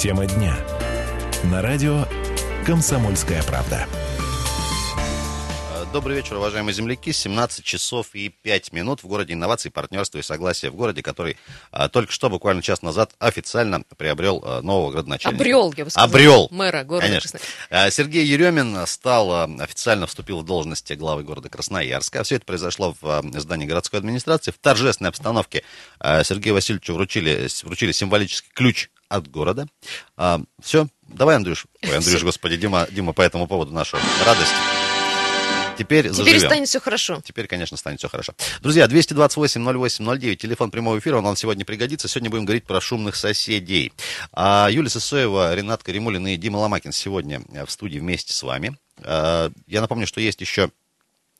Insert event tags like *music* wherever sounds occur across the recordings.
Тема дня. На радио «Комсомольская правда». Добрый вечер, уважаемые земляки. 17 часов и 5 минут в городе инноваций, партнерства и согласия в городе, который а, только что, буквально час назад, официально приобрел а, нового градоначальника. Обрел, я бы сказала. Обрел. Мэра города Конечно. Красноярска. А, Сергей Еремин стал, а, официально вступил в должность главы города Красноярска. Все это произошло в а, здании городской администрации. В торжественной обстановке а, Сергею Васильевичу вручили, вручили символический ключ от города. А, все, давай, Андрюш, ой, Андрюш, господи, Дима, Дима, по этому поводу нашу радость. Теперь, Теперь заживем. станет все хорошо. Теперь, конечно, станет все хорошо. Друзья, 228-08-09, телефон прямого эфира, он вам сегодня пригодится. Сегодня будем говорить про шумных соседей. А Юлия Сысоева, Ренат Каримулин и Дима Ломакин сегодня э, в студии вместе с вами. А, Я напомню, что есть еще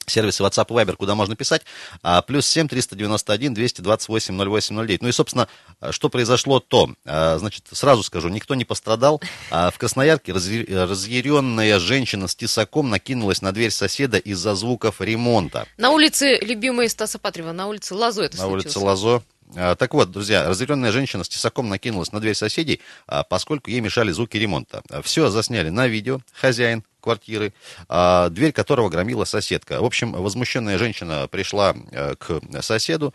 сервисы WhatsApp и Viber, куда можно писать, а, плюс 7 391 228 08 09. Ну и, собственно, а, что произошло то, а, значит, сразу скажу, никто не пострадал. А В Красноярке разъя- разъяренная женщина с тесаком накинулась на дверь соседа из-за звуков ремонта. На улице любимой Стаса Патрева, на улице Лазо это на улице случилось. Лазо. А, Так вот, друзья, разъяренная женщина с тесаком накинулась на дверь соседей, а, поскольку ей мешали звуки ремонта. Все засняли на видео. Хозяин квартиры, а, дверь которого громила соседка. В общем, возмущенная женщина пришла к соседу.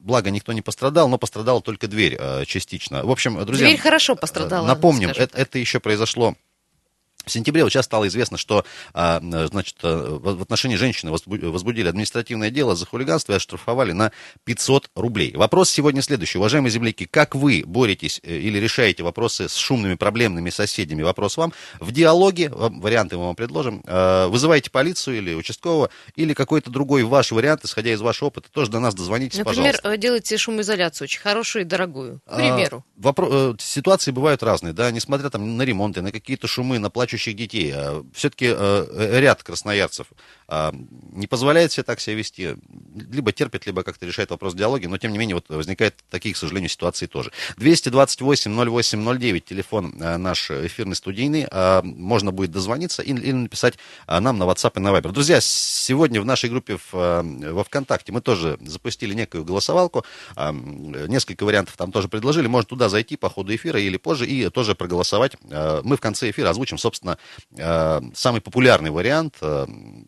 Благо, никто не пострадал, но пострадала только дверь частично. В общем, друзья... Дверь хорошо пострадала, Напомним, это, это еще произошло в сентябре вот сейчас стало известно, что а, значит, э, в отношении женщины возбу- возбудили административное дело за хулиганство и оштрафовали на 500 рублей. Вопрос сегодня следующий. Уважаемые земляки, как вы боретесь э, или решаете вопросы с шумными проблемными соседями? Вопрос вам. В диалоге, вам- варианты мы вам предложим, э, вызывайте полицию или участкового, или какой-то другой ваш вариант, исходя из вашего опыта, тоже до нас дозвонитесь, Например, пожалуйста. э, делайте шумоизоляцию очень хорошую и дорогую. К А, примеру. вопро- э, ситуации бывают разные, да, несмотря там на ремонты, на какие-то шумы, на плачущих детей. Все-таки ряд красноярцев а, не позволяет себе так себя вести. Либо терпит, либо как-то решает вопрос в диалоге, но тем не менее вот возникают такие, к сожалению, ситуации тоже. 228-08-09, телефон э, наш эфирный студийный, а, можно будет дозвониться или, написать а, нам на WhatsApp и на Viber. Друзья, сегодня в нашей группе в, э, во ВКонтакте мы тоже запустили некую голосовалку, а, несколько вариантов там тоже предложили, можно туда зайти по ходу эфира или позже и тоже проголосовать. Мы в конце эфира озвучим, собственно, самый популярный вариант,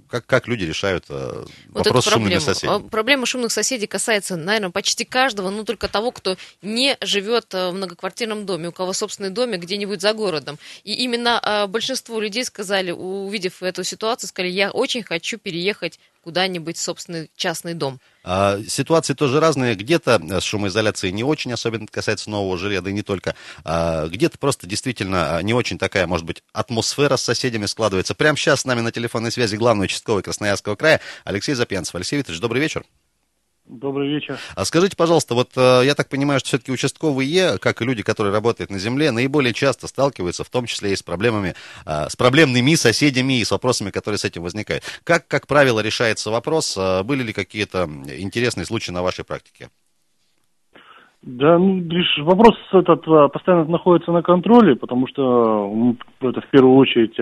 как, как люди решают э, Вот вопрос с шумными соседями. А, Проблема шумных соседей касается, наверное, почти каждого, но только того, кто не живет э, в многоквартирном доме, у кого собственный домик где-нибудь за городом. И именно э, большинство людей сказали, увидев эту ситуацию, сказали, я очень хочу переехать куда-нибудь собственный частный дом. А, Ситуации тоже разные. Где-то э, с шумоизоляцией не очень, особенно касается нового жилья, да и не только. А, Где-то просто действительно а, не очень такая, может быть, атмосфера с соседями складывается. Прямо сейчас с нами на телефонной связи главный участковый Красноярского края Алексей Запьянцев. Алексей Викторович, добрый вечер. Добрый вечер. А скажите, пожалуйста, вот э, я так понимаю, что все-таки участковые, как и люди, которые работают на земле, наиболее часто сталкиваются, в том числе и с проблемами, э, с проблемными соседями и с вопросами, которые с этим возникают. Как, как правило, решается вопрос? Э, Были ли какие-то интересные случаи на вашей практике? Да, ну, лишь вопрос этот постоянно находится на контроле, потому что это в первую очередь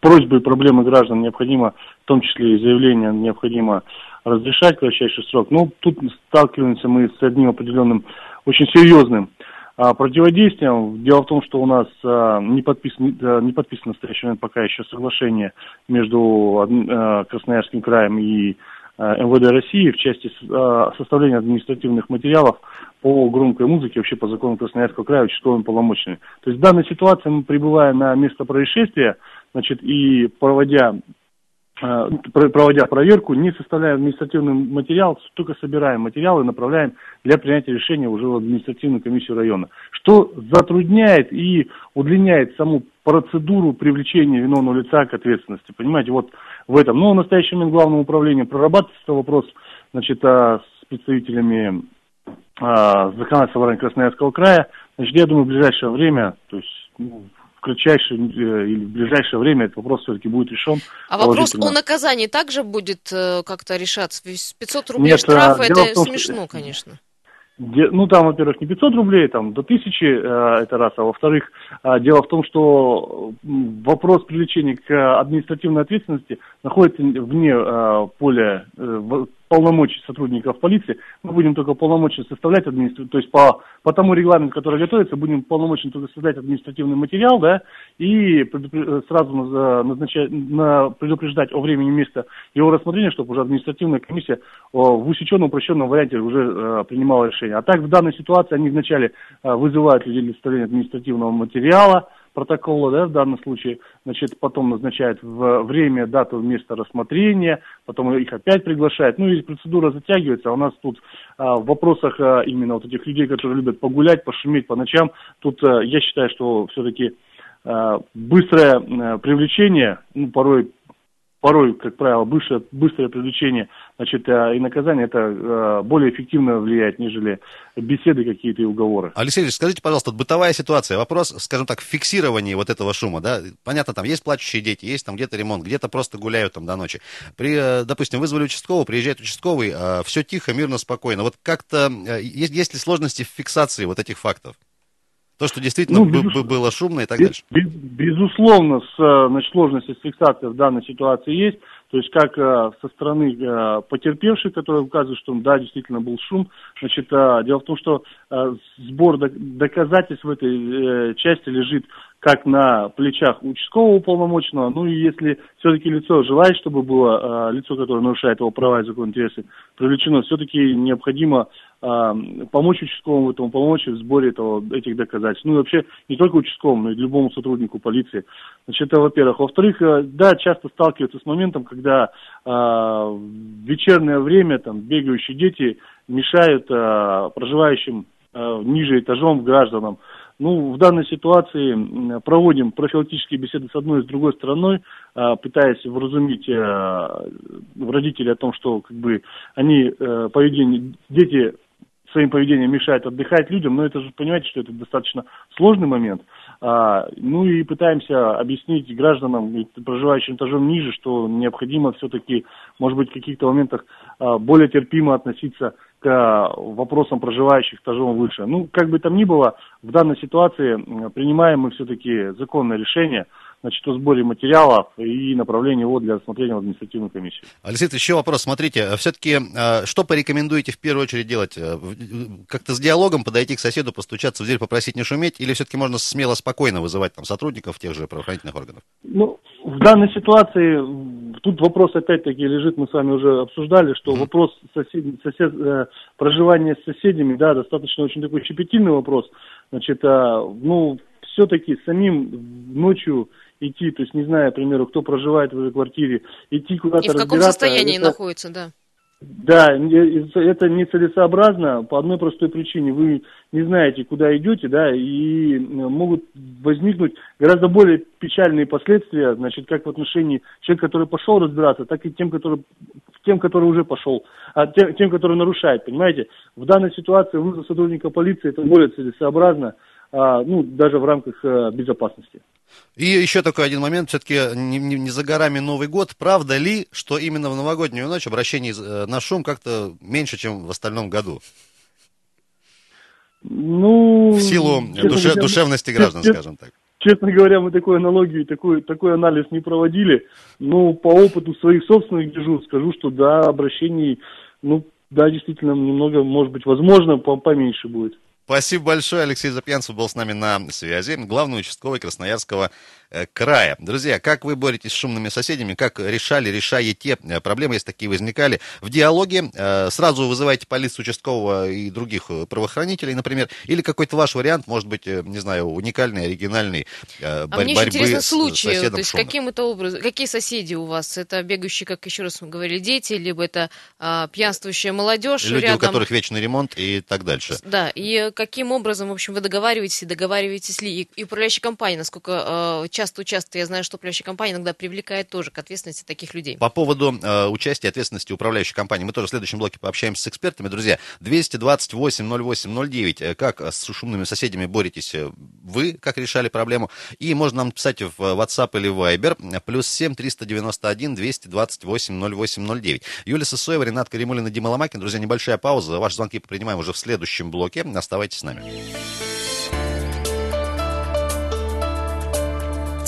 просьбы и проблемы граждан необходимо, в том числе и заявления необходимо разрешать кратчайший срок. Ну, тут сталкиваемся мы с одним определенным очень серьезным а, противодействием. Дело в том, что у нас а, не, подписан, а, не подписано в настоящий момент пока еще соглашение между а, Красноярским краем и а, МВД России в части а, составления административных материалов по громкой музыке, вообще по закону Красноярского края, участковыми полномочиями. То есть в данной ситуации мы, прибывая на место происшествия, значит, и проводя про- проводя проверку, не составляя административный материал, только собираем материал и направляем для принятия решения уже в административную комиссию района. Что затрудняет и удлиняет саму процедуру привлечения виновного лица к ответственности. Понимаете, вот в этом. Но в настоящий момент главным управлением прорабатывается вопрос значит, а, с представителями а, законодательства Красноярского края. Значит, я думаю, в ближайшее время, то есть ну, кратчайшее э, или в ближайшее время этот вопрос все-таки будет решен. А вопрос о наказании также будет э, как-то решаться? Ведь 500 рублей Нет, штрафа, а, это том, что- смешно, конечно. Де- Ну, там, во-первых, не 500 рублей, там, до 1000, э, это раз. А во-вторых, э, дело в том, что вопрос привлечения к административной ответственности находится вне э, поля, э, полномочий сотрудников полиции. Мы будем только полномочия составлять административный, то есть по, по тому регламенту, который готовится, будем полномочия только создать административный материал, да, и сразу назначать, на, предупреждать о времени и месте его рассмотрения, чтобы уже административная комиссия в усеченном, упрощенном варианте уже э, принимала решение. А так в данной ситуации они вначале э, вызывают людей для составления административного материала, протокола, да, в данном случае, значит, потом назначают в время, дату, место рассмотрения, потом их опять приглашают, ну и процедура затягивается, а у нас тут а, в вопросах а, именно вот этих людей, которые любят погулять, пошуметь по ночам, тут а, я считаю, что все-таки а, быстрое а, привлечение, ну, порой порой, как правило, быстрое, быстрое привлечение значит, э, и наказание это э, более эффективно влияет, нежели беседы какие-то и уговоры. Алексей Ильич, скажите, пожалуйста, бытовая ситуация, вопрос, скажем так, фиксирования вот этого шума, да, понятно, там есть плачущие дети, есть там где-то ремонт, где-то просто гуляют там до ночи. При, э, допустим, вызвали участкового, приезжает участковый, все тихо, мирно, спокойно. Вот как-то, есть, есть ли сложности в фиксации вот этих фактов? То, что действительно ну, безус... было шумно и так без, дальше. Без, безусловно, с, значит, сложности с фиксацией в данной ситуации есть. То есть как э, со стороны э, потерпевших, которые указывают, что да, действительно был шум. Значит, э, дело в том, что сбор доказательств в этой части лежит как на плечах участкового уполномоченного, ну и если все-таки лицо желает, чтобы было лицо, которое нарушает его права и законные интересы, привлечено, все-таки необходимо помочь участковому этому, помочь в сборе этого, этих доказательств. Ну и вообще не только участковому, но и любому сотруднику полиции. Значит, это во-первых. Во-вторых, э, да, часто сталкиваются с моментом, когда э, в вечернее время там бегающие дети мешают э, проживающим э, ниже этажом гражданам ну, в данной ситуации проводим профилактические беседы с одной и с другой стороной, а, пытаясь вразумить э, родителей о том, что как бы они э, поведение, дети своим поведением мешают отдыхать людям, но это же, понимаете, что это достаточно сложный момент. А, ну и пытаемся объяснить гражданам, проживающим этажом ниже, что необходимо все-таки, может быть, в каких-то моментах а, более терпимо относиться к вопросам проживающих этажом выше. Ну, как бы там ни было, в данной ситуации принимаем мы все-таки законное решение – значит, о сборе материалов и направлении его для рассмотрения в административную комиссию. Алексей, еще вопрос. Смотрите, все-таки э, что порекомендуете в первую очередь делать? Э, как-то с диалогом подойти к соседу, постучаться в дверь, попросить не шуметь? Или все-таки можно смело, спокойно вызывать там сотрудников тех же правоохранительных органов? Ну, в данной ситуации тут вопрос опять-таки лежит, мы с вами уже обсуждали, что mm-hmm. вопрос сосед, сосед, э, проживания с соседями, да, достаточно очень такой щепетильный вопрос. Значит, ну, все-таки самим ночью идти, то есть не зная, к примеру, кто проживает в этой квартире, идти куда-то И в каком состоянии это, находится, да. Да, это нецелесообразно по одной простой причине. Вы не знаете, куда идете, да, и могут возникнуть гораздо более печальные последствия, значит, как в отношении человека, который пошел разбираться, так и тем, который, тем, который уже пошел, а тем, тем, который нарушает, понимаете. В данной ситуации вызов сотрудника полиции это более целесообразно, а, ну, даже в рамках а, безопасности. И еще такой один момент, все-таки не, не, не за горами Новый год. Правда ли, что именно в новогоднюю ночь обращение э, на шум как-то меньше, чем в остальном году? Ну... В силу душе, говоря, душевности граждан, честно, скажем так. Честно говоря, мы такой аналогию, такой, такой анализ не проводили. Но по опыту своих собственных дежурств скажу, что да, обращений, ну, да, действительно, немного, может быть, возможно, поменьше будет. Спасибо большое. Алексей Запьянцев был с нами на связи. Главный участковый Красноярского края. Друзья, как вы боретесь с шумными соседями, как решали, решаете э, проблемы, если такие возникали, в диалоге э, сразу вызывайте полицию участкового и других правоохранителей, например, или какой-то ваш вариант, может быть, не знаю, уникальный, оригинальный, а мне еще интересно случаи, то есть каким это образом, какие соседи у вас? Это бегающие, как еще раз мы говорили, дети, либо это а, пьянствующая молодежь Люди, рядом. у которых вечный ремонт и так дальше. Да, и каким образом, в общем, вы договариваетесь, договариваетесь ли, и, и управляющая компания, насколько а, часто-часто я знаю, что управляющая компания иногда привлекает тоже к ответственности таких людей. По поводу э, участия ответственности управляющей компании, мы тоже в следующем блоке пообщаемся с экспертами. Друзья, 228 08 09, как с шумными соседями боретесь э, вы, как решали проблему, и можно нам написать в WhatsApp или Viber, плюс 7 391 228 08 09. Юлия Сысоева, Ренат Каримулина, Дима Ломакин. Друзья, небольшая пауза. Ваши звонки принимаем уже в следующем блоке. Оставайтесь с нами.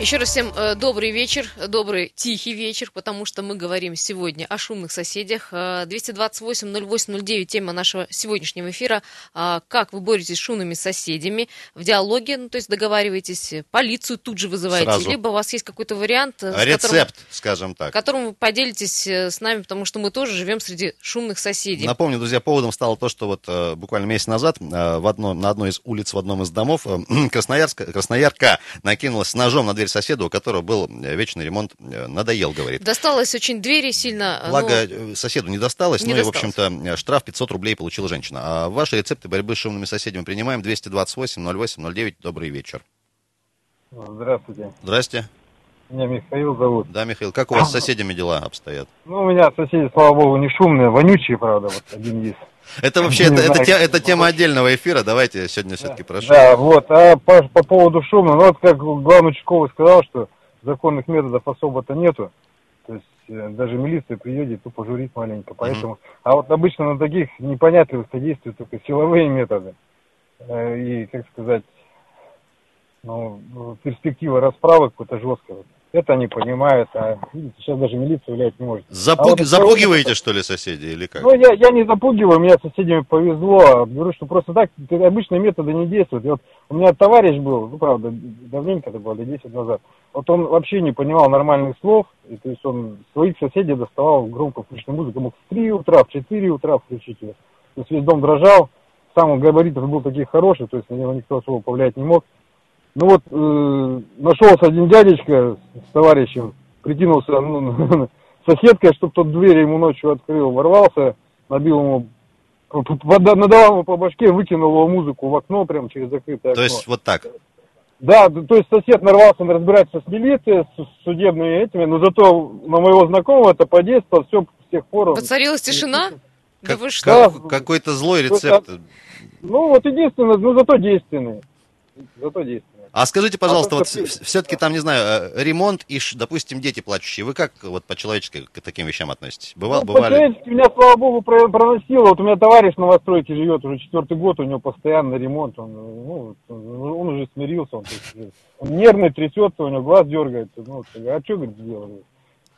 Еще раз всем э, добрый вечер, добрый тихий вечер, потому что мы говорим сегодня о шумных соседях. Э, 228-08-09, тема нашего сегодняшнего эфира. А, как вы боретесь с шумными соседями в диалоге, ну, то есть договариваетесь, полицию тут же вызываете, Сразу. либо у вас есть какой-то вариант, э, Рецепт, которым, скажем так. которым вы поделитесь э, с нами, потому что мы тоже живем среди шумных соседей. Напомню, друзья, поводом стало то, что вот э, буквально месяц назад э, в одно, на одной из улиц в одном из домов э, *clears throat* Красноярска, Красноярка накинулась ножом на дверь соседа, у которого был вечный ремонт. Э, надоел, говорит. Досталось очень двери сильно. э, Благо, ну, соседу не досталось, не ну и, в досталось. общем-то, штраф 500 рублей получила женщина. А ваши рецепты борьбы с шумными соседями принимаем 228 08 09. Добрый вечер. Здравствуйте. Здрасте. Меня Михаил зовут. Да, Михаил, как у вас с *coughs* соседями дела обстоят? Ну, у меня соседи, слава богу, не шумные, вонючие, правда, вот один есть. Это вообще, это, это, знаю. те- это тема отдельного эфира. Давайте сегодня все-таки прошу. Да, вот. А по, по поводу шума, ну вот как главный участковый сказал, что законных методов особо-то нету. То есть э, даже милиция приедет, тупо журит маленько. Поэтому. А вот обычно на таких непонятливых действуют только силовые методы. Э, И, как сказать, ну, перспектива расправы какой-то жесткой. Это они понимают, а видите, сейчас даже милиция влиять не может. Запуг- А вот Запугиваете, что ли, соседей, или как? Ну, я, я не запугиваю, мне с соседями повезло. Говорю, что просто так обычные методы не действуют. И вот у меня товарищ был, ну, правда, давненько это было, лет 10 назад. Вот он вообще не понимал нормальных слов. И, то есть он своих соседей доставал громко включенную музыку. Мог в 3 утра, в 4 утра включить ее. То есть весь дом дрожал. Сам он габаритов был таких хороших, то есть на него никто особо повлиять не мог. Ну вот, э, нашелся один дядечка с товарищем, прикинулся ну, *laughs* соседкой, чтобы тот дверь ему ночью открыл, ворвался, набил ему, надавал ему по башке, выкинул его музыку в окно, прям через закрытое То окно. есть вот так. Да, то есть сосед нарвался на разбираться с милицией, с судебными этими, но зато на моего знакомого это подействовало, все с тех пор... он- Воцарилась тишина? Да Как- вы что? как- Да. какой-то злой рецепт. Ну вот единственное, ну зато действенный. Зато действенный. А скажите, пожалуйста, А вот все-таки там, не знаю, э, ремонт и, допустим, дети плачущие. Вы как вот по-человечески к таким вещам относитесь? Быва- Ну, бывали? меня, слава богу, про- проносило. Вот у меня товарищ в новостройке живет уже четвертый год, у него постоянно ремонт. Он, ну, он, уже смирился, он, он нервный, трясется, у него глаз дергается. Ну, а что, говорит, сделать?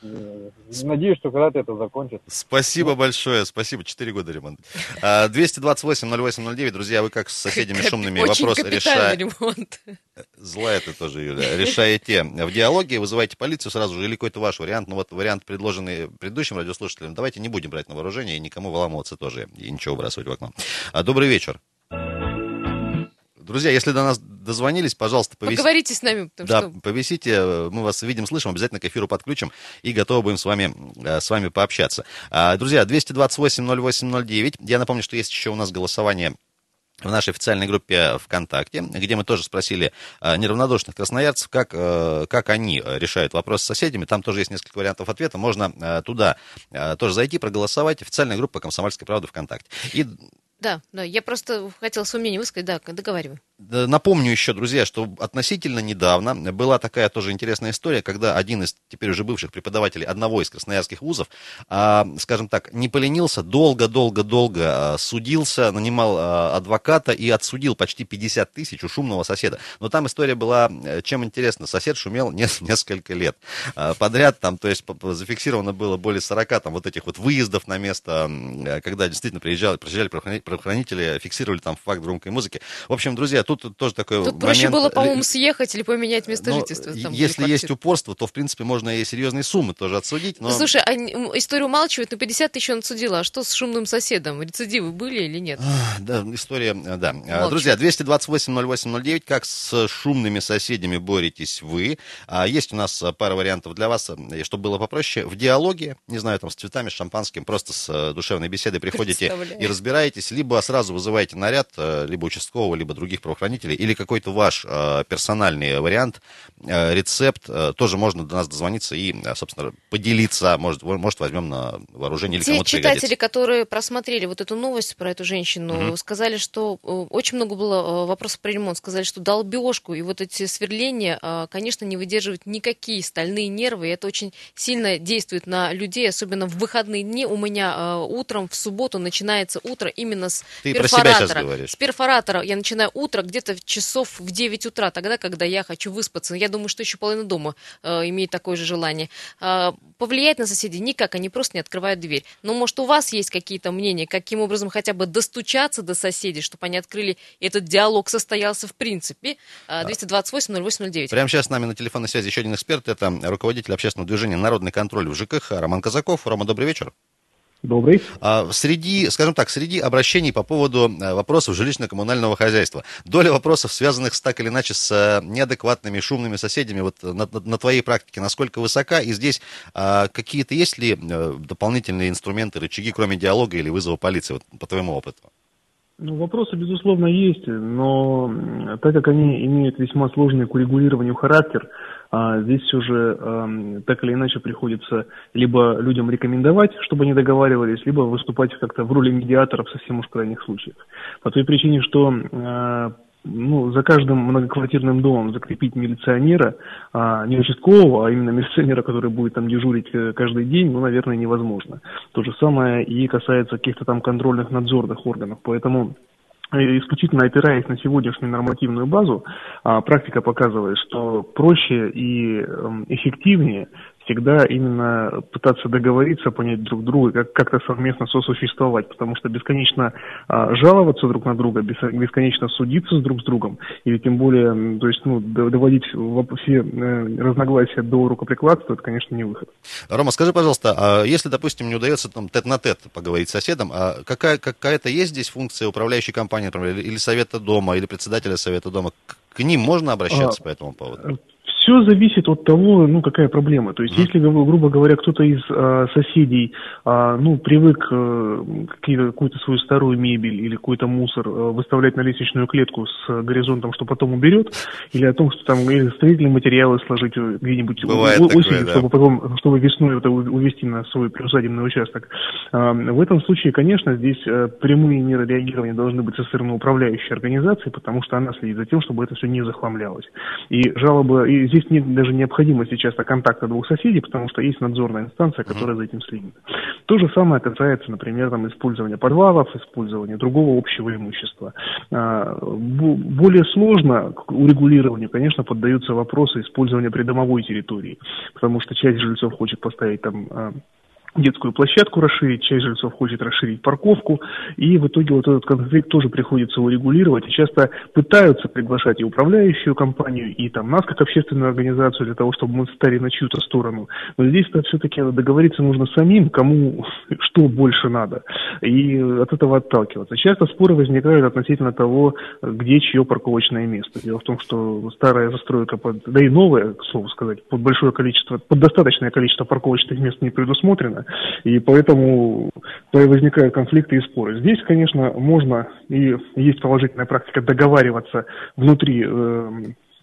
Э, Надеюсь, что когда-то это закончится. Спасибо большое, спасибо. Четыре года ремонт. А, 228-08-09. Друзья, вы как с соседями шумными Очень вопрос капитальный решаете? ремонт. Злая ты тоже, Юля. Решаете в диалоге, вызываете полицию сразу же или какой-то ваш вариант. Ну вот вариант, предложенный предыдущим радиослушателям. Давайте не будем брать на вооружение и никому выламываться тоже. И ничего выбрасывать в окно. А, Добрый вечер. Друзья, если до нас дозвонились, пожалуйста, повесите. Поговорите с нами, Да, что повисите, э, мы вас видим, слышим, обязательно к эфиру подключим и готовы будем с вами, э, с вами пообщаться. А, Друзья, 228-08-09. Я напомню, что есть еще у нас голосование в нашей официальной группе ВКонтакте, где мы тоже спросили э, неравнодушных красноярцев, как, как они решают вопрос с соседями. Там тоже есть несколько вариантов ответа. Можно туда тоже зайти, проголосовать. Официальная группа «Комсомольская правда» ВКонтакте. И Да, да, я просто хотела свое мнение высказать, да, договаривай. Напомню еще, друзья, что относительно недавно была такая тоже интересная история, когда один из теперь уже бывших преподавателей одного из красноярских вузов, а, скажем так, не поленился, долго-долго-долго а, судился, нанимал а, адвоката и отсудил почти 50 тысяч у шумного соседа. Но там история была, э, чем интересно, сосед шумел не- *laughs* несколько лет подряд, там, то есть зафиксировано было более 40 там вот этих вот выездов на место, э, когда действительно приезжали, приезжали правоохрани- правоохранители, фиксировали там факт громкой музыки. В общем, друзья, тут тоже такой Тут проще момент, было, э, по-моему, съехать или поменять место ну, жительства. там, если есть упорство, то, в принципе, можно и серьезные суммы тоже отсудить. Но... Слушай, а историю умалчивают, но 50 тысяч он отсудила. А что с шумным соседом? Рецидивы были или нет? А, Да, история, э, да. А, Молчу. Друзья, 228-08-09, как с шумными соседями боретесь вы? А, Есть у нас а, пара вариантов для вас, э, чтобы было попроще. В диалоге, не знаю, там с цветами, с шампанским, просто с э, душевной беседой приходите и разбираетесь, либо сразу вызываете наряд, э, либо участкового, либо других правоохранителей, или какой-то ваш э, персональный вариант, рецепт, э, тоже можно до нас дозвониться и, э, собственно, поделиться, может, может возьмем на вооружение или Те кому-то читатели, пригодится. которые просмотрели вот эту новость про эту женщину, сказали, что э, очень много было э, вопросов про ремонт. Сказали, что долбежку и вот эти сверления, э, конечно, не выдерживают никакие стальные нервы. И это очень сильно действует на людей, особенно в выходные дни. У меня э, утром в субботу начинается утро именно с Ты перфоратора. С перфоратора я начинаю утро, где-то часов в 9 утра, тогда, когда я хочу выспаться. Я думаю, что еще половина дома э, имеет такое же желание. Э, повлиять на соседей никак, они просто не открывают дверь. Но, может, у вас есть какие-то мнения, каким образом хотя бы достучаться до соседей, чтобы они открыли, и этот диалог состоялся в принципе. 228-08-09. Прямо сейчас с нами на телефонной связи еще один эксперт, это руководитель общественного движения «Народный контроль» в ЖКХ Роман Казаков. Рома, добрый вечер. Добрый. А, среди, скажем так, среди обращений по поводу э, вопросов жилищно-коммунального хозяйства, доля вопросов, связанных с так или иначе с э, неадекватными, шумными соседями, вот на, на твоей практике, насколько высока, и здесь а, какие-то есть ли э, дополнительные инструменты, рычаги, кроме диалога или вызова полиции, вот, по твоему опыту? Ну, вопросы, безусловно, есть, но так как они имеют весьма сложный к урегулированию характер, а здесь все же э, так или иначе приходится либо людям рекомендовать, чтобы они договаривались, либо выступать как-то в роли медиаторов совсем уж крайних случаях. По той причине, что э, ну, за каждым многоквартирным домом закрепить милиционера, а, не участкового, а именно милиционера, который будет там дежурить э, каждый день, ну, наверное, невозможно. То же самое и касается каких-то там контрольных надзорных органов. Поэтому исключительно опираясь на сегодняшнюю нормативную базу, а, практика показывает, что проще и эм, эффективнее всегда именно пытаться договориться, понять друг друга, как- как-то совместно сосуществовать, потому что бесконечно а, жаловаться друг на друга, бес- бесконечно судиться с друг с другом, или тем более, то есть, ну, доводить все э, разногласия до рукоприкладства, это, конечно, не выход. Рома, скажи, пожалуйста, а если, допустим, не удается там тет-на-тет поговорить с соседом, а какая, какая-то есть здесь функция управляющей компании, например, или, совета дома, или председателя совета дома? К, к ним можно обращаться А, по этому поводу? Все зависит от того, ну, какая проблема. То есть, если, грубо говоря, кто-то из а, соседей, а, ну, привык какие- какую-то свою старую мебель или какой-то мусор а, выставлять на лестничную клетку с горизонтом, что потом уберет, или о том, что там или строительные материалы сложить э, где-нибудь Бывает о- такое, осенью, да. чтобы потом, чтобы весной это увезти на свой приусадебный участок. А, В этом случае, конечно, здесь э, прямые меры реагирования должны быть со стороны управляющей организации, потому что она следит за тем, чтобы это все не захламлялось. И жалобы, и здесь нет даже необходимости часто контакта двух соседей, потому что есть надзорная инстанция, которая за этим следит. То же самое касается, например, там, использования подвалов, использования другого общего имущества. А, бо- Более сложно к урегулированию, конечно, поддаются вопросы использования придомовой территории, потому что часть жильцов хочет поставить там а, детскую площадку расширить, часть жильцов хочет расширить парковку, и в итоге вот этот конфликт тоже приходится урегулировать, и часто пытаются приглашать и управляющую компанию, и там нас, как общественную организацию, для того, чтобы мы встали на чью-то сторону. Но здесь-то все-таки договориться нужно самим, кому *laughs* что больше надо, и от этого отталкиваться. Часто споры возникают относительно того, где чье парковочное место. Дело в том, что старая застройка, под, да и новая, к слову сказать, под большое количество, под достаточное количество парковочных мест не предусмотрено, и поэтому возникают конфликты и споры. Здесь, конечно, можно и есть положительная практика договариваться внутри, э,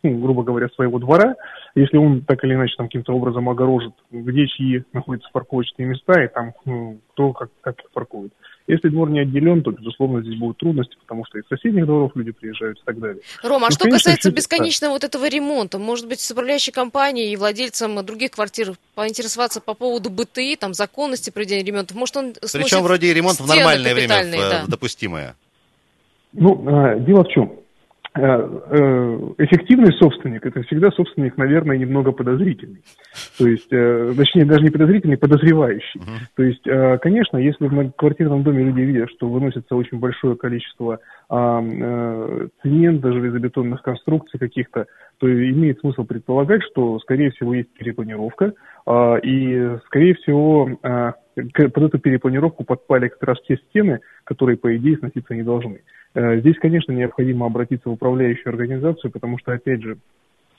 ну, грубо говоря, своего двора, если он так или иначе там каким-то образом огорожит, где чьи находятся парковочные места и там ну, кто как, как их паркует. Если двор не отделен, то, безусловно, здесь будут трудности, потому что из соседних дворов люди приезжают и так далее. Рома, а Ну, что конечно, касается бесконечного вот этого ремонта, может быть, с управляющей компанией и владельцем других квартир поинтересоваться по поводу БТИ, там, законности проведения ремонтов? Может, он Причем вроде ремонт в нормальное время, э, да. в допустимое. Ну, а, дело в чем? А, э, Эффективный собственник – это всегда собственник, наверное, немного подозрительный. То есть, э, точнее, даже не подозрительный, подозревающий. То есть, э, конечно, если в многоквартирном доме люди видят, что выносится очень большое количество э, цемента, железобетонных конструкций каких-то, то имеет смысл предполагать, что, скорее всего, есть перепланировка, а, и, скорее всего, а, под эту перепланировку подпали как раз те стены, которые, по идее, сноситься не должны. Э, Здесь, конечно, необходимо обратиться в управляющую организацию, потому что, опять же,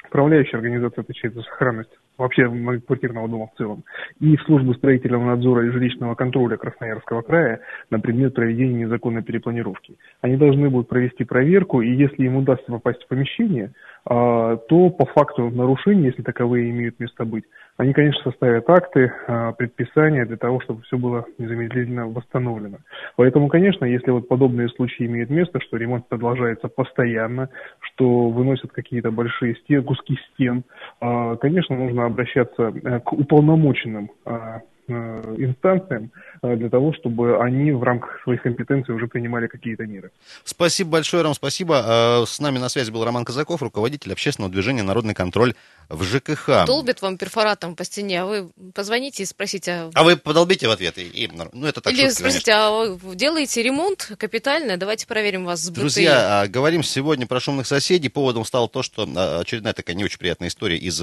управляющая организация отвечает за сохранность вообще многоквартирного дома в целом, и в службу строительного надзора и жилищного контроля Красноярского края на предмет проведения незаконной перепланировки. Они должны будут провести проверку, и если им удастся попасть в помещение, то по факту нарушений, если таковые имеют место быть, они, конечно, составят акты, а, предписания для того, чтобы все было незамедлительно восстановлено. Поэтому, конечно, если вот подобные случаи имеют место, что ремонт продолжается постоянно, что выносят какие-то большие стен, куски стен, а, конечно, нужно обращаться э, к уполномоченным а, инстанциям э, для того, чтобы они в рамках своих компетенций уже принимали какие-то меры. Спасибо большое, Ром, спасибо. Э, с нами на связи был Роман Казаков, руководитель общественного движения «Народный контроль» в ЖКХ. Долбит вам перфоратом по стене, а вы позвоните и спросите... А, а вы подолбите в ответ? И, и, ну, это так Или шутка, спросите, конечно. а вы делаете ремонт капитально? Давайте проверим вас с БТИ. Друзья, а, говорим сегодня про шумных соседей. Поводом стало то, что а, очередная такая не очень приятная история из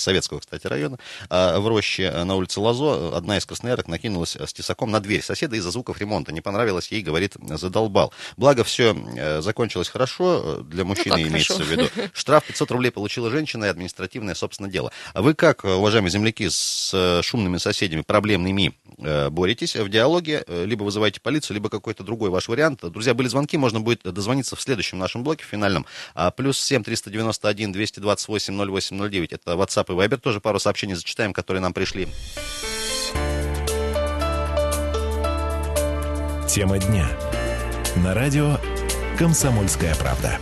советского, кстати, района. В роще на улице Лазо одна из красноярок накинулась с тесаком на дверь соседа из-за звуков ремонта. Не понравилось ей, говорит, задолбал. Благо, все э, закончилось хорошо. Для ну, мужчины ну, имеется хорошо. в виду. *laughs* Штраф 500 рублей получила женщина и административное, собственно, дело. А вы как, уважаемые земляки, с э, шумными соседями, проблемными, э, боретесь в диалоге? Э, либо вызываете полицию, либо какой-то другой ваш вариант. Друзья, были звонки, можно будет дозвониться в следующем нашем блоке, в финальном. А, плюс 7 391 228 0809. Это WhatsApp и Viber. Тоже пару сообщений зачитаем, которые нам пришли. Тема дня. На радио «Комсомольская правда».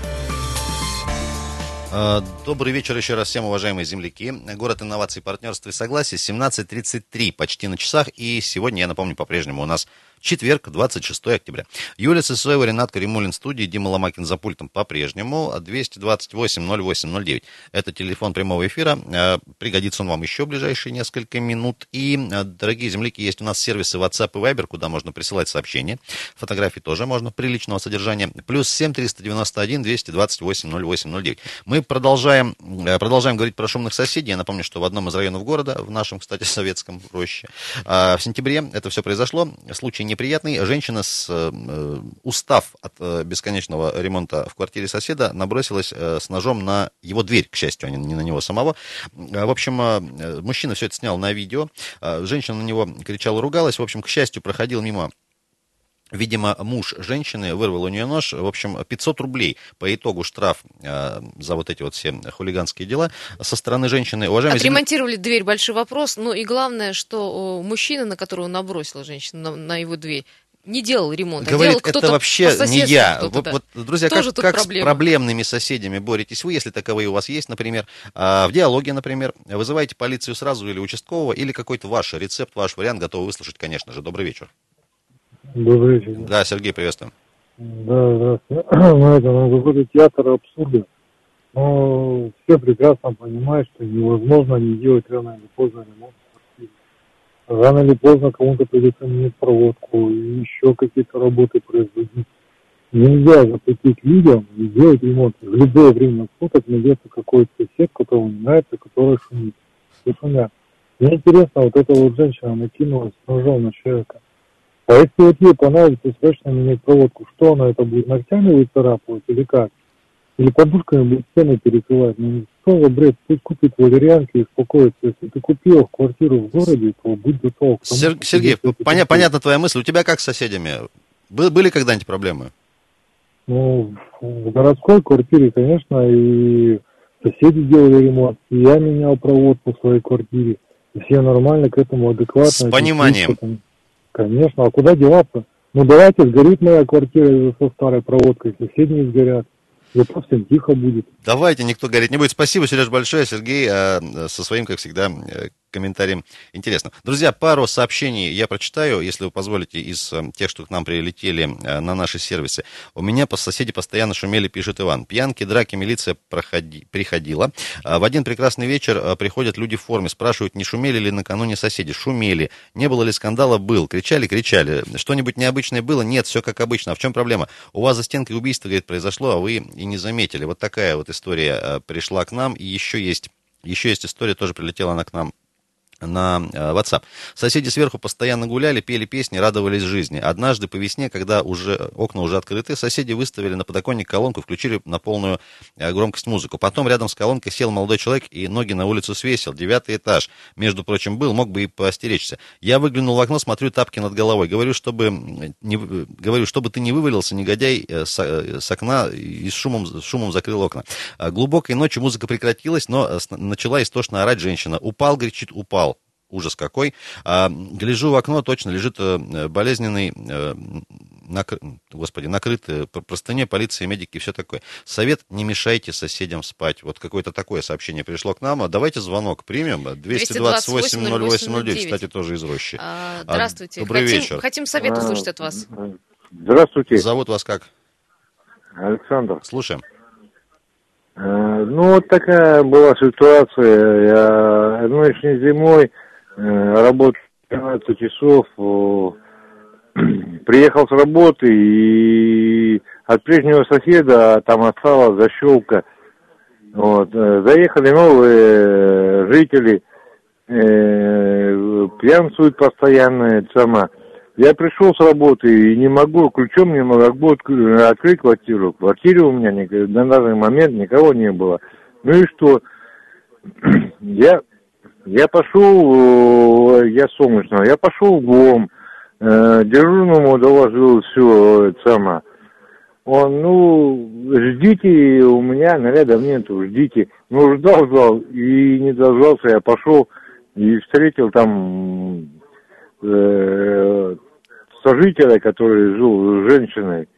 А, добрый вечер еще раз всем, уважаемые земляки. Город инноваций, партнерства и согласия, 17.33 почти на часах. И сегодня, я напомню, по-прежнему у нас Четверг, 26 октября. Юлия Сысоева, Ренат Каримулин, студии, Дима Ломакин за пультом по-прежнему. 228-08-09. Это телефон прямого эфира. Э, пригодится он вам еще в ближайшие несколько минут. И, э, дорогие земляки, есть у нас сервисы WhatsApp и Viber, куда можно присылать сообщения. Фотографии тоже можно, приличного содержания. Плюс 7 391 228 08 Мы продолжаем, э, продолжаем говорить про шумных соседей. Я напомню, что в одном из районов города, в нашем, кстати, *laughs* советском роще, в сентябре это все произошло. Случай неприятный. Женщина, с, э, устав от э, бесконечного ремонта в квартире соседа, набросилась э, с ножом на его дверь, к счастью, а не на него самого. В общем, мужчина все это снял на видео. Женщина на него кричала, ругалась. В общем, к счастью, проходил мимо Видимо, муж женщины вырвал у нее нож. В общем, 500 рублей по итогу штраф э, за вот эти вот все хулиганские дела со стороны женщины. Уважаемые Отремонтировали зем... дверь, большой вопрос. Ну и главное, что мужчина, на которого набросила женщина, на, на его дверь, не делал ремонт. А Говорит, а это вообще не я. Вот, вот, друзья, Тоже как, как с проблемными соседями боретесь вы, если таковые у вас есть, например, а, в диалоге, например, вызываете полицию сразу или участкового, или какой-то ваш рецепт, ваш вариант, готовы выслушать, конечно же. Добрый вечер. Добрый вечер. Да, Сергей, приветствуем. Да, здравствуйте. *clears throat* Знаете, ну, какой-то театр абсурда. Но все прекрасно понимают, что невозможно не делать рано или поздно ремонт Рано или поздно кому-то придется менять проводку, и еще какие-то работы производить. Нельзя запретить людям делать ремонт. В любое время суток найдется какой-то сосед, которому не нравится, который шумит. Все шумят. Мне интересно, вот эта вот женщина накинулась с ножом на человека. А если вот ей понадобится срочно менять проводку, что она это будет ногтями выцарапывать или как? Или подушками будет стены перекрывать? Ну, что за бред? Пусть купит валерьянки и успокоится. Если ты купил квартиру в городе, то будь готов. Тому, Сер- Сергей, поня- понятна твоя мысль. У тебя как с соседями? Бы- были когда-нибудь проблемы? Ну, в городской квартире, конечно, и соседи делали ремонт, и я менял проводку в своей квартире. все нормально к этому адекватно. С пониманием. Конечно, а куда деваться? Ну давайте сгорит моя квартира со старой проводкой, соседние сгорят. Зато всем тихо будет. Давайте, никто гореть не будет. Спасибо, Сереж, большое. Сергей а, со своим, как всегда, э, комментариям интересно. Друзья, пару сообщений я прочитаю, если вы позволите, из э, тех, что к нам прилетели э, на наши сервисы. У меня по соседи постоянно шумели, пишет Иван. Пьянки, драки, милиция проходи, приходила. А в один прекрасный вечер э, приходят люди в форме, спрашивают, не шумели ли накануне соседи. Шумели. Не было ли скандала? Был. Кричали, кричали. Что-нибудь необычное было? Нет, все как обычно. А в чем проблема? У вас за стенкой убийство, говорит, произошло, а вы и не заметили. Вот такая вот история пришла к нам. И еще есть, еще есть история, тоже прилетела она к нам на э, WhatsApp. Соседи сверху постоянно гуляли, пели песни, радовались жизни. Однажды по весне, когда уже окна уже открыты, соседи выставили на подоконник колонку, включили на полную э, громкость музыку. Потом рядом с колонкой сел молодой человек и ноги на улицу свесил. Девятый этаж, между прочим, был, мог бы и поостеречься. Я выглянул в окно, смотрю тапки над головой. Говорю, чтобы, не, говорю, чтобы ты не вывалился, негодяй, э, с, с окна и с шумом, с шумом закрыл окна. Глубокой ночью музыка прекратилась, но начала истошно орать женщина. Упал, кричит, упал ужас какой. А, гляжу в окно, точно лежит э, болезненный, э, накры... господи, накрыты пр- простыней, полиция, медики, все такое. Совет, не мешайте соседям спать. Вот какое-то такое сообщение пришло к нам. А Давайте звонок примем. 228-08-09, кстати, тоже из рощи. А, А, Здравствуйте. добрый хотим, вечер. хотим совет услышать от вас. Здравствуйте, Зовут вас как? Александр. Слушаем. Э, Ну, вот такая была ситуация. Я нынешней зимой э, работал 12 часов, *clears throat* приехал с работы и от прежнего соседа там осталась защелка. Вот. э, Заехали новые э, жители, э, пьянствуют постоянно, сама. Я пришел с работы и не могу, ключом не могу отк- открыть квартиру. В квартире у меня на данный момент никого не было. Ну и что? *clears throat* Я, я пошел, э, я солнечного, я пошел в ГОМ, э, дежурному доложил все это самое. Он, ну, ждите, у меня нарядов нету, ждите. Ну, ждал, ждал, и не дождался, я пошел и встретил там э, сожителя, который жил с женщиной.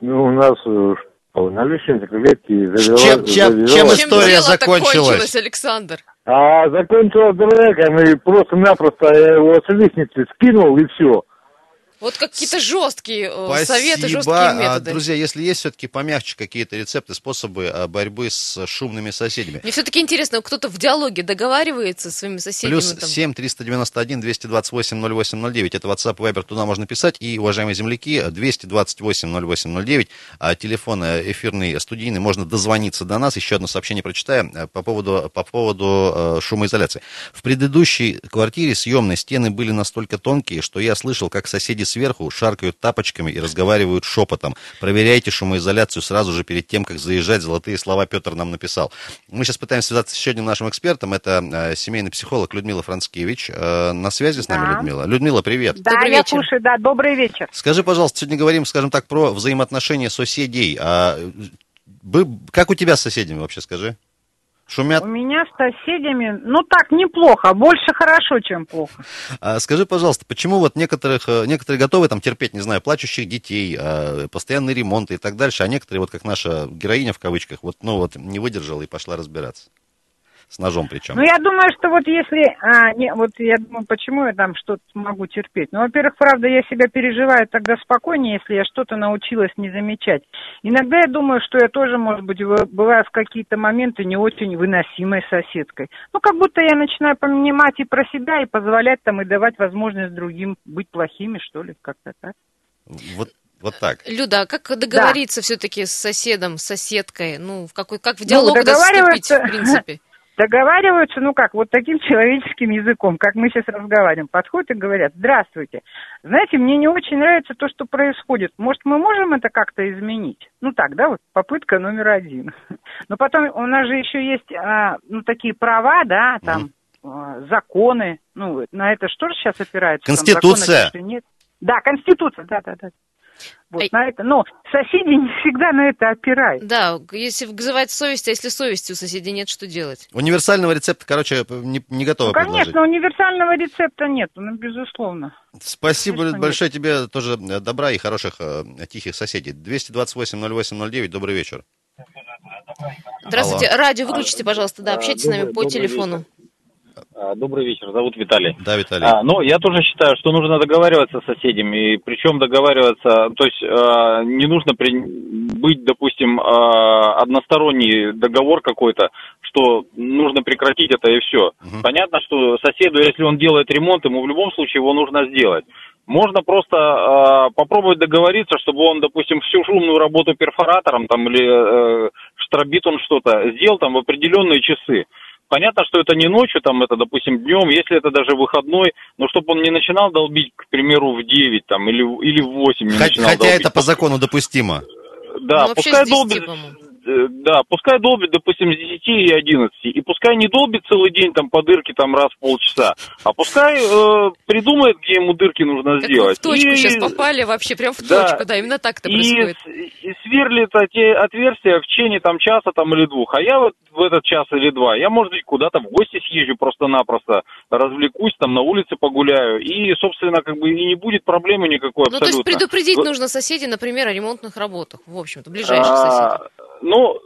Ну, у нас э, на лестничной клетке завела, Чем- чем- завелась- чем Чем история закончилась? кончилось, Александр? А закончилась драком, и просто-напросто я его с лестницы скинул, и все. Вот какие-то жесткие э, Спасибо. советы, жесткие А, методы. Друзья, если есть все-таки помягче какие-то рецепты, способы а, борьбы с шумными соседями, Мне все-таки интересно, кто-то в диалоге договаривается со своими соседями? Плюс там? 7 391 228 0809. Это WhatsApp, Viber, туда можно писать. И, уважаемые земляки, 228 0809. а, Телефон э, эфирный, студийный. Можно дозвониться до нас. Еще одно сообщение прочитаем э, по поводу, по поводу э, шумоизоляции. В предыдущей квартире съемной стены были настолько тонкие, что я слышал, как соседи сверху шаркают тапочками и разговаривают шепотом. Проверяйте шумоизоляцию сразу же перед тем, как заезжать. Золотые слова Петр нам написал. Мы сейчас пытаемся связаться с еще одним нашим экспертом. Это э, семейный психолог Людмила Францкевич. Э, на связи с нами Да. Людмила. Людмила, привет. Да, Добрый я вечер. слушаю, да, добрый вечер. Скажи, пожалуйста, сегодня говорим, скажем так, про взаимоотношения соседей. А, бы- как у тебя с соседями вообще, скажи? Шумят? У меня с соседями, ну так, неплохо, больше хорошо, чем плохо. А скажи, пожалуйста, почему вот некоторых, э, некоторые готовы там терпеть, не знаю, плачущих детей, а, постоянные ремонты и так дальше, а некоторые, вот как наша героиня в кавычках, вот, ну вот, не выдержала и пошла разбираться. С ножом причем. Ну, я думаю, что вот если, а, не, вот я думаю, почему я там что-то могу терпеть. Ну, во-первых, правда, я себя переживаю тогда спокойнее, если я что-то научилась не замечать. Иногда я думаю, что я тоже, может быть, бываю в какие-то моменты не очень выносимой соседкой. Ну, как будто я начинаю понимать и про себя, и позволять там, и давать возможность другим быть плохими, что ли, как-то так. Вот, вот так. Люда, а как договориться все-таки с соседом, с соседкой? Ну, в какой, как в Ну, диалог да, вступить, в принципе? Договариваются, ну как, вот таким человеческим языком, как мы сейчас разговариваем, подходят и говорят, здравствуйте, знаете, мне не очень нравится то, что происходит, может, мы можем это как-то изменить? Ну так, да, вот попытка номер один. Но потом у нас же еще есть, а, ну, такие права, да, там, а, законы, ну, на это что же сейчас опирается? Там Конституция. законов еще нет. Да, Конституция, да, да, да. Вот Ай. на это, но соседи не всегда на это опираются. Да, если вызывает совесть, а если совести у соседей нет, что делать? Универсального рецепта, короче, не, не готова Ну, конечно, предложить. универсального рецепта нет, ну, безусловно. Спасибо Конечно, большое тебе тоже э, добра и хороших э, тихих соседей. 228-08-09, добрый вечер. Здравствуйте, радио выключите, пожалуйста, да, общайтесь с нами Добрый- по добрый телефону. А, Добрый вечер, зовут Виталий. Да, Виталий. А, ну, я тоже считаю, что нужно договариваться с соседями, и причем договариваться, то есть а, не нужно при- быть, допустим, а, односторонний договор какой-то, что нужно прекратить это и все. Мгм. Понятно, что соседу, если он делает ремонт, ему в любом случае его нужно сделать. Можно просто а, попробовать договориться, чтобы он, допустим, всю шумную работу перфоратором там или э, штробит он что-то сделал там в определенные часы. Понятно, что это не ночью, там это, допустим, днем, если это даже выходной, но чтобы он не начинал долбить, к примеру, в 9 там, или, или в 8 не Хотя, начинал хотя долбить. это по закону допустимо. Да, Ну, пускай с 10, долбит, по-моему. Э, да, пускай долбит, допустим, с 10 и 11, и пускай не долбит целый день там по дырке там раз в полчаса, а пускай э, придумает, где ему дырки нужно Как сделать. в точку И- сейчас попали вообще, прям в Да. точку, да, именно так это и, происходит. с- и сверлит эти отверстия в течение там часа там или двух. А я вот в этот час или два, я, может быть, куда-то в гости съезжу просто-напросто, развлекусь, там на улице погуляю, и, собственно, как бы и не будет проблемы никакой Ну, то есть абсолютно. предупредить Вот- нужно соседей, например, о ремонтных работах, в общем-то, ближайших соседей. Ну,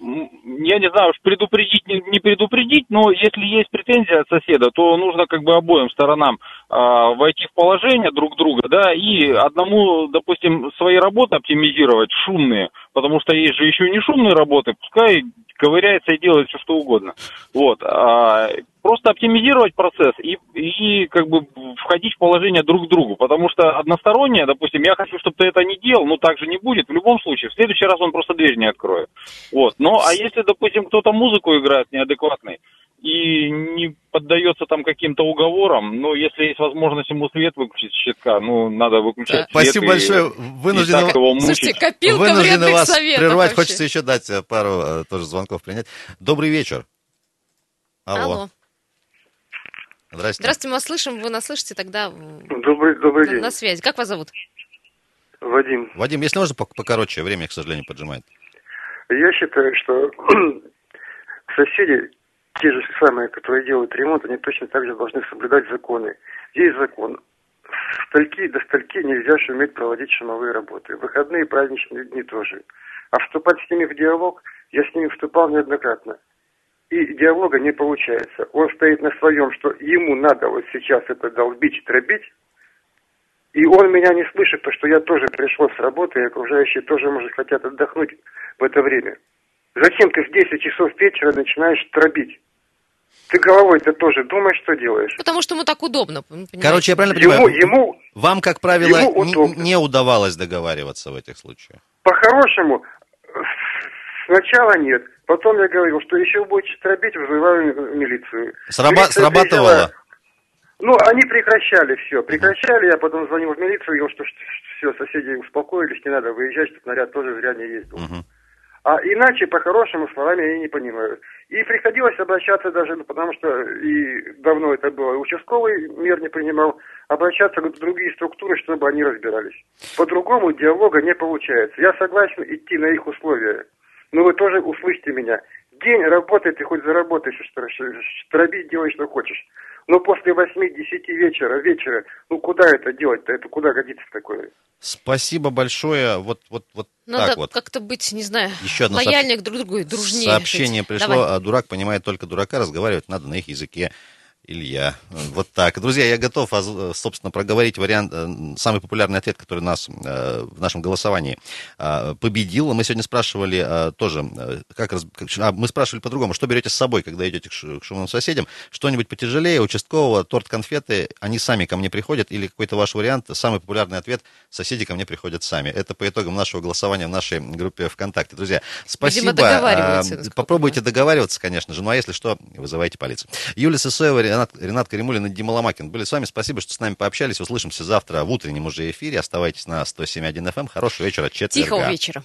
я не знаю, уж предупредить, не, предупредить, но если есть претензия от соседа, то нужно как бы обоим сторонам а, войти в положение друг друга, да, и одному, допустим, свои работы оптимизировать, шумные, потому что есть же еще не шумные работы, пускай ковыряется и делает все что угодно. Вот. А, просто оптимизировать процесс и, и как бы входить в положение друг к другу, потому что одностороннее, допустим, я хочу, чтобы ты это не делал, но так же не будет в любом случае. В следующий раз он просто дверь не откроет. Вот. Ну, а если, допустим, кто-то музыку играет неадекватный и не поддается там каким-то уговорам, ну, если есть возможность ему свет выключить с щитка, ну, надо выключать свет. Спасибо и- большое. и Вынуждены, так его мучить. Слушайте, копилка вынуждены вредных вас советов прервать. вообще. Хочется еще дать э, пару э, тоже звонков принять. Добрый вечер. Алло. Алло. Здрасте. Здравствуйте, мы вас слышим, вы нас слышите, тогда Добрый, добрый на, день, на связи. Как вас зовут? Вадим. Вадим, если можно, пок- покороче, время, к сожалению, поджимает. Я считаю, что *clears throat* соседи, те же самые, которые делают ремонт, они точно так же должны соблюдать законы. Есть закон. С стальки до стальки нельзя шуметь, проводить шумовые работы. Выходные и праздничные дни тоже. А вступать с ними в диалог, я с ними вступал неоднократно. И диалога не получается. Он стоит на своем, что ему надо вот сейчас это долбить, дробить, и он меня не слышит, потому что я тоже пришел с работы, и окружающие тоже, может, хотят отдохнуть в это время. Зачем ты в 10 часов вечера начинаешь тробить? Ты головой-то тоже думаешь, что делаешь. Потому что ему так удобно. понимаете? Короче, я правильно Ему, понимаю, ему вам, как правило, ему не- удавалось договариваться в этих случаях. по-хорошему, сначала нет. Потом я говорил, что еще будет тробить, вызываю милицию. Сраба- Милиция срабатывало? приезжала. Ну, они прекращали все. Прекращали, я потом звонил в милицию, говорил, что все, соседи успокоились, не надо выезжать, чтобы наряд тоже зря не ездил. Мгм. А иначе, по-хорошему, словами они не понимают. И приходилось обращаться даже, ну, потому что и давно это было, участковый мер не принимал, обращаться в другие структуры, чтобы они разбирались. По-другому диалога не получается. Я согласен идти на их условия. Но вы тоже услышьте меня. День работай, ты хоть заработаешь, что тробить, делай, что хочешь. Но после 8-10 вечера, вечера, ну куда это делать-то? Это куда годится такое? Спасибо большое. Вот, вот, вот Надо так вот. как-то быть, не знаю, Еще одно лояльнее друг к другу и дружнее. Сообщение жить. пришло, Давай. а дурак понимает только дурака, разговаривать надо на их языке. Илья. Вот так. Друзья, я готов, а, собственно, проговорить вариант, э, самый популярный ответ, который нас э, в нашем голосовании э, победил. Мы сегодня спрашивали э, тоже, э, как, раз- а, мы спрашивали по-другому, что берете с собой, когда идете к шу- к шумным соседям? Что-нибудь потяжелее, участкового, торт, конфеты, они сами ко мне приходят, или какой-то ваш вариант, самый популярный ответ, соседи ко мне приходят сами. Это по итогам нашего голосования в нашей группе ВКонтакте. Друзья, спасибо. договариваются, А, насколько Попробуйте договариваться, конечно же. Ну а если что, вызывайте полицию. Юлия Сысоева, Ренат, Ренат Каримулин и Дима Ломакин были с вами. Спасибо, что с нами пообщались. Услышимся завтра в утреннем уже эфире. Оставайтесь на 107.1 FM. Хорошего вечера, четверга. Тихого вечера.